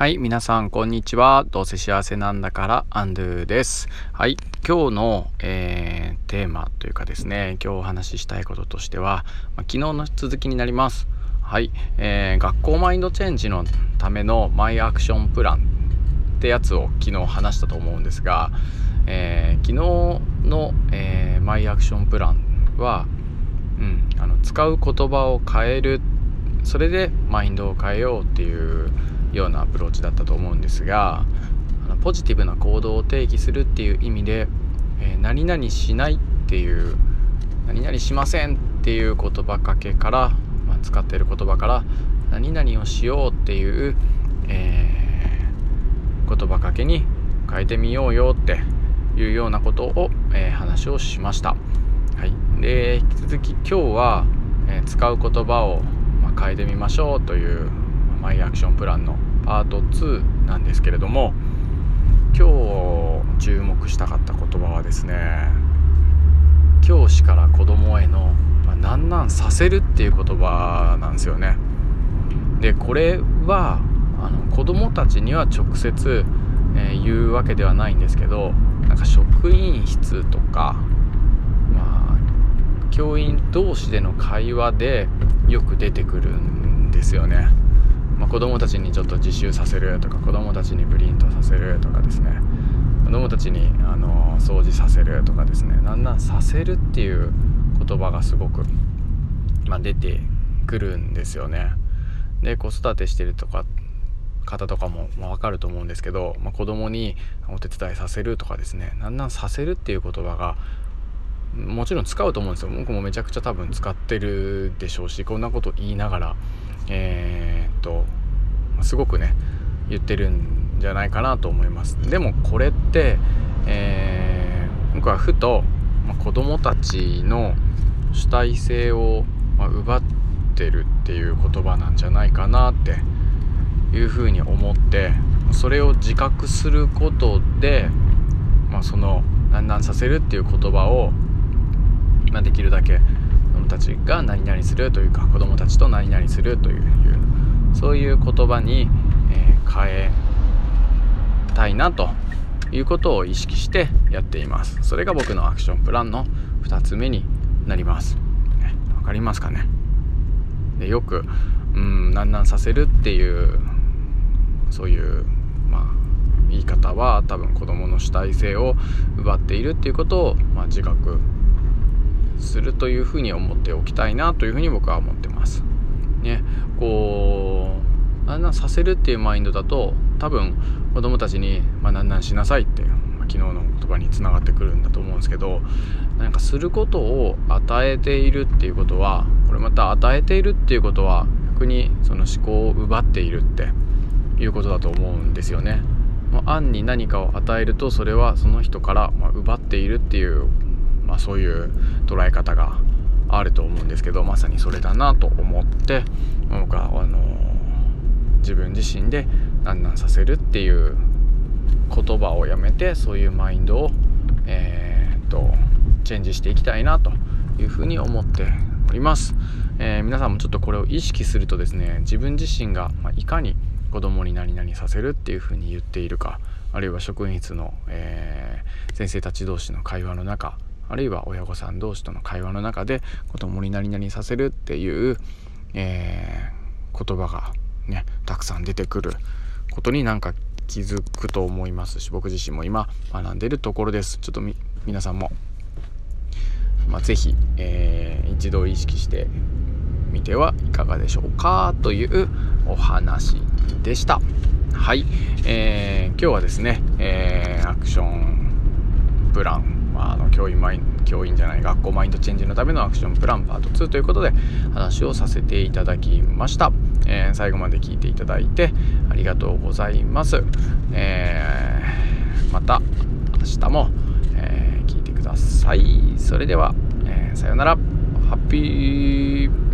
はい、皆さん、こんにちは。どうせ幸せなんだから、アンドゥです。はい、今日の、えー、テーマというかですね、今日お話ししたいこととしては、ま、昨日の続きになります。はい、えー、学校マインドチェンジのためのマイアクションプランってやつを昨日話したと思うんですが、えー、昨日の、えー、マイアクションプランは、うん、あの使う言葉を変えるそれでマインドを変えようっていうようなアプローチだったと思うんですがあのポジティブな行動を定義するっていう意味で、えー、何々しないっていう何々しませんっていう言葉かけから、まあ、使っている言葉から何々をしようっていう、えー、言葉かけに変えてみようよっていうようなことを、えー、話をしました。はい、で引き続き今日は、えー、使う言葉を、まあ、変えてみましょうというマイアクションプランのパート2なんですけれども今日注目したかった言葉はですね教師から子供への「なんなんさせる」っていう言葉なんですよね。でこれはあの子供たちには直接、えー、言うわけではないんですけどなんか職員室とか、まあ、教員同士での会話でよく出てくるんですよね。まあ、子供たちにちょっと自習させるとか子供たちにプリントさせるとかですね。子供たちにあの掃除させるとかですね。なんなんさせるっていう言葉がすごく、まあ、出てくるんですよね。で子育てしてるとか方とかも、まあ、分かると思うんですけど、まあ、子供にお手伝いさせるとかですね。なんなんさせるっていう言葉がもちろん使うと思うんですよ。僕もめちゃくちゃ多分使ってるでしょうしこんなこと言いながらえ、とすごくね言ってるんじゃないかなと思います。でもこれって、えー、僕はふと、まあ、子供たちの主体性を、まあ、奪ってるっていう言葉なんじゃないかなっていうふうに思ってそれを自覚することで、まあ、その「なんなんさせる」っていう言葉を、まあ、できるだけたちが何々するというか子供たちと何々するというそういう言葉に、えー、変えたいなということを意識してやっています。それが僕のアクションプランの2つ目になります。わ、かりますかね？でよくうんなんなんさせるっていうそういうまあ言い方は多分子どもの主体性を奪っているっていうことを、まあ、自覚するというふうに思っておきたいなというふうに僕は思ってます。ね、こうあんなさせるっていうマインドだと多分子供たちに「まあ、なんなんしなさい」っていう、まあ、昨日の言葉につながってくるんだと思うんですけどなんかすることを与えているっていうことはこれまた与えているっていうことは逆にその思考を奪っているっていうことだと思うんですよね。まあ、案に何かを与えるとそれはその人からま奪っているっていうまあ、そういう捉え方があると思うんですけどまさにそれだなと思って僕はあの自分自身でなんなんさせるっていう言葉をやめてそういうマインドを、えー、っとチェンジしていきたいなというふうに思っております、えー、皆さんもちょっとこれを意識するとですね自分自身が、まいかに子供に何々させるっていうふうに言っているかあるいは職員室の、えー、先生たち同士の会話の中あるいは親御さん同士との会話の中で子供に何々させるっていう、えー、言葉がねたくさん出てくることになんか気づくと思いますし僕自身も今学んでるところです。ちょっと皆さんも、まあ、是非、えー、一度意識してみてはいかがでしょうかというお話でした。はい、えー、今日はですね、えー、アクションプランあの教員マイン教員じゃない学校マインドチェンジのためのアクションプランパート2ということで話をさせていただきました、えー、最後まで聞いていただいてありがとうございます、えー、また明日も、えー、聞いてください。それでは、えさようなら。ハッピー。